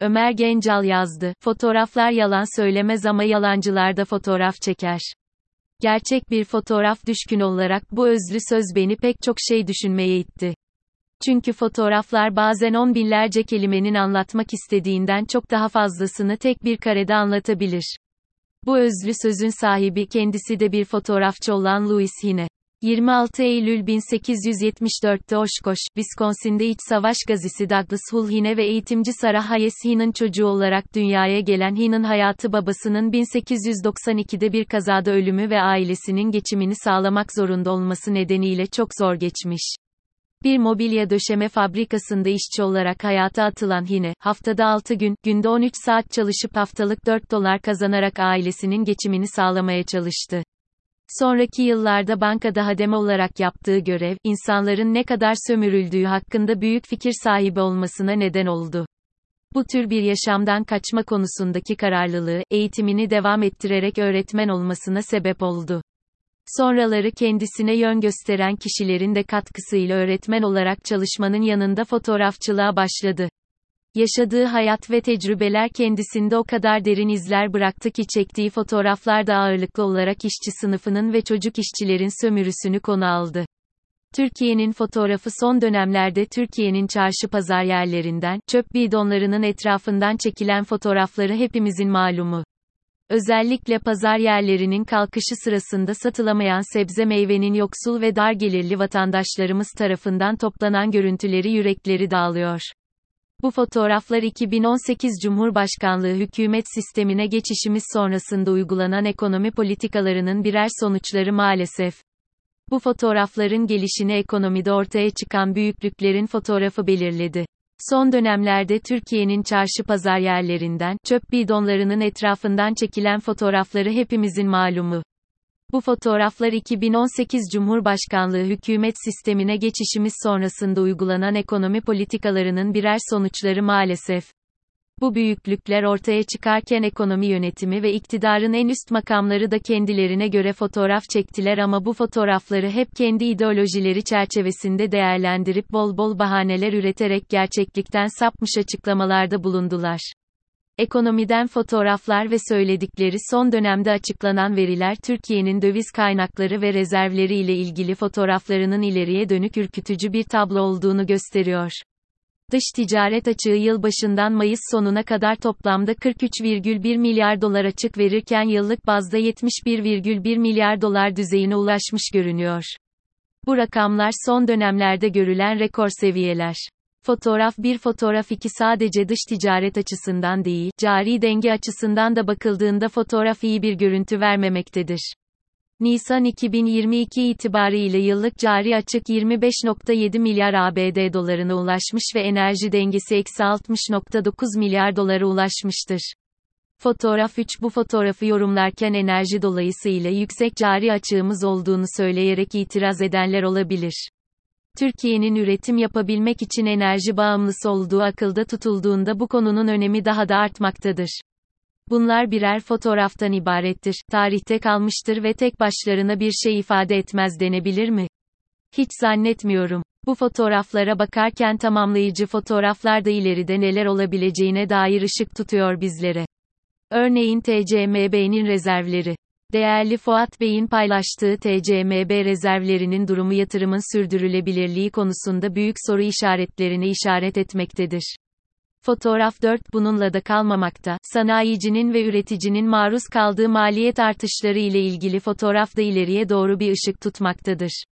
Ömer Gencal yazdı. Fotoğraflar yalan söylemez ama yalancılar da fotoğraf çeker. Gerçek bir fotoğraf düşkün olarak bu özlü söz beni pek çok şey düşünmeye itti. Çünkü fotoğraflar bazen on binlerce kelimenin anlatmak istediğinden çok daha fazlasını tek bir karede anlatabilir. Bu özlü sözün sahibi kendisi de bir fotoğrafçı olan Louis Hine. 26 Eylül 1874'te Oshkosh, Wisconsin'de iç savaş gazisi Douglas Hull Hine ve eğitimci Sarah Hayes Hine'ın çocuğu olarak dünyaya gelen Hine'ın hayatı babasının 1892'de bir kazada ölümü ve ailesinin geçimini sağlamak zorunda olması nedeniyle çok zor geçmiş. Bir mobilya döşeme fabrikasında işçi olarak hayata atılan Hine, haftada 6 gün, günde 13 saat çalışıp haftalık 4 dolar kazanarak ailesinin geçimini sağlamaya çalıştı. Sonraki yıllarda bankada hademe olarak yaptığı görev, insanların ne kadar sömürüldüğü hakkında büyük fikir sahibi olmasına neden oldu. Bu tür bir yaşamdan kaçma konusundaki kararlılığı, eğitimini devam ettirerek öğretmen olmasına sebep oldu. Sonraları kendisine yön gösteren kişilerin de katkısıyla öğretmen olarak çalışmanın yanında fotoğrafçılığa başladı. Yaşadığı hayat ve tecrübeler kendisinde o kadar derin izler bıraktı ki çektiği fotoğraflar da ağırlıklı olarak işçi sınıfının ve çocuk işçilerin sömürüsünü konu aldı. Türkiye'nin fotoğrafı son dönemlerde Türkiye'nin çarşı pazar yerlerinden, çöp bidonlarının etrafından çekilen fotoğrafları hepimizin malumu. Özellikle pazar yerlerinin kalkışı sırasında satılamayan sebze meyvenin yoksul ve dar gelirli vatandaşlarımız tarafından toplanan görüntüleri yürekleri dağılıyor. Bu fotoğraflar 2018 Cumhurbaşkanlığı hükümet sistemine geçişimiz sonrasında uygulanan ekonomi politikalarının birer sonuçları maalesef. Bu fotoğrafların gelişini ekonomide ortaya çıkan büyüklüklerin fotoğrafı belirledi. Son dönemlerde Türkiye'nin çarşı pazar yerlerinden, çöp bidonlarının etrafından çekilen fotoğrafları hepimizin malumu. Bu fotoğraflar 2018 Cumhurbaşkanlığı hükümet sistemine geçişimiz sonrasında uygulanan ekonomi politikalarının birer sonuçları maalesef. Bu büyüklükler ortaya çıkarken ekonomi yönetimi ve iktidarın en üst makamları da kendilerine göre fotoğraf çektiler ama bu fotoğrafları hep kendi ideolojileri çerçevesinde değerlendirip bol bol bahaneler üreterek gerçeklikten sapmış açıklamalarda bulundular. Ekonomiden fotoğraflar ve söyledikleri son dönemde açıklanan veriler Türkiye'nin döviz kaynakları ve rezervleri ile ilgili fotoğraflarının ileriye dönük ürkütücü bir tablo olduğunu gösteriyor. Dış ticaret açığı yıl başından Mayıs sonuna kadar toplamda 43,1 milyar dolar açık verirken yıllık bazda 71,1 milyar dolar düzeyine ulaşmış görünüyor. Bu rakamlar son dönemlerde görülen rekor seviyeler. Fotoğraf bir fotoğraf iki sadece dış ticaret açısından değil, cari denge açısından da bakıldığında fotoğraf iyi bir görüntü vermemektedir. Nisan 2022 itibariyle yıllık cari açık 25.7 milyar ABD dolarına ulaşmış ve enerji dengesi eksi 60.9 milyar dolara ulaşmıştır. Fotoğraf 3 bu fotoğrafı yorumlarken enerji dolayısıyla yüksek cari açığımız olduğunu söyleyerek itiraz edenler olabilir. Türkiye'nin üretim yapabilmek için enerji bağımlısı olduğu akılda tutulduğunda bu konunun önemi daha da artmaktadır. Bunlar birer fotoğraftan ibarettir, tarihte kalmıştır ve tek başlarına bir şey ifade etmez denebilir mi? Hiç zannetmiyorum. Bu fotoğraflara bakarken tamamlayıcı fotoğraflar da ileride neler olabileceğine dair ışık tutuyor bizlere. Örneğin TCMB'nin rezervleri. Değerli Fuat Bey'in paylaştığı TCMB rezervlerinin durumu yatırımın sürdürülebilirliği konusunda büyük soru işaretlerine işaret etmektedir. Fotoğraf 4 bununla da kalmamakta. Sanayicinin ve üreticinin maruz kaldığı maliyet artışları ile ilgili fotoğraf da ileriye doğru bir ışık tutmaktadır.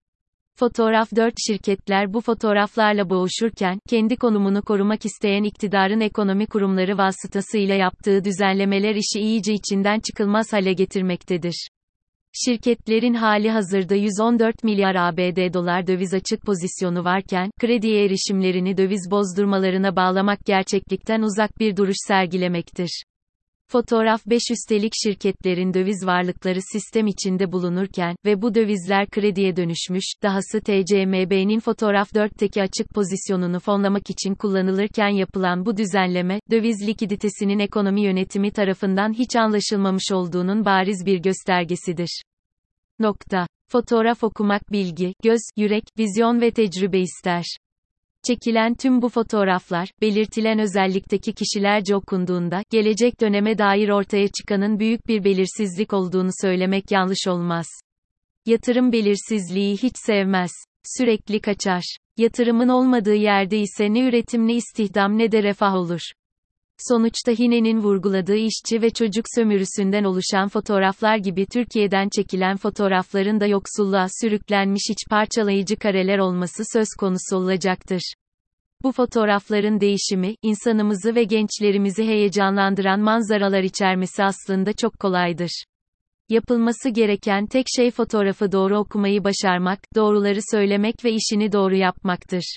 Fotoğraf 4 şirketler bu fotoğraflarla boğuşurken, kendi konumunu korumak isteyen iktidarın ekonomi kurumları vasıtasıyla yaptığı düzenlemeler işi iyice içinden çıkılmaz hale getirmektedir. Şirketlerin hali hazırda 114 milyar ABD dolar döviz açık pozisyonu varken, krediye erişimlerini döviz bozdurmalarına bağlamak gerçeklikten uzak bir duruş sergilemektir. Fotoğraf 5 üstelik şirketlerin döviz varlıkları sistem içinde bulunurken ve bu dövizler krediye dönüşmüş, dahası TCMB'nin fotoğraf 4'teki açık pozisyonunu fonlamak için kullanılırken yapılan bu düzenleme, döviz likiditesinin ekonomi yönetimi tarafından hiç anlaşılmamış olduğunun bariz bir göstergesidir. Nokta. Fotoğraf okumak bilgi, göz, yürek, vizyon ve tecrübe ister. Çekilen tüm bu fotoğraflar, belirtilen özellikteki kişilerce okunduğunda, gelecek döneme dair ortaya çıkanın büyük bir belirsizlik olduğunu söylemek yanlış olmaz. Yatırım belirsizliği hiç sevmez. Sürekli kaçar. Yatırımın olmadığı yerde ise ne üretim ne istihdam ne de refah olur. Sonuçta Hine'nin vurguladığı işçi ve çocuk sömürüsünden oluşan fotoğraflar gibi Türkiye'den çekilen fotoğrafların da yoksulluğa sürüklenmiş iç parçalayıcı kareler olması söz konusu olacaktır. Bu fotoğrafların değişimi, insanımızı ve gençlerimizi heyecanlandıran manzaralar içermesi aslında çok kolaydır. Yapılması gereken tek şey fotoğrafı doğru okumayı başarmak, doğruları söylemek ve işini doğru yapmaktır.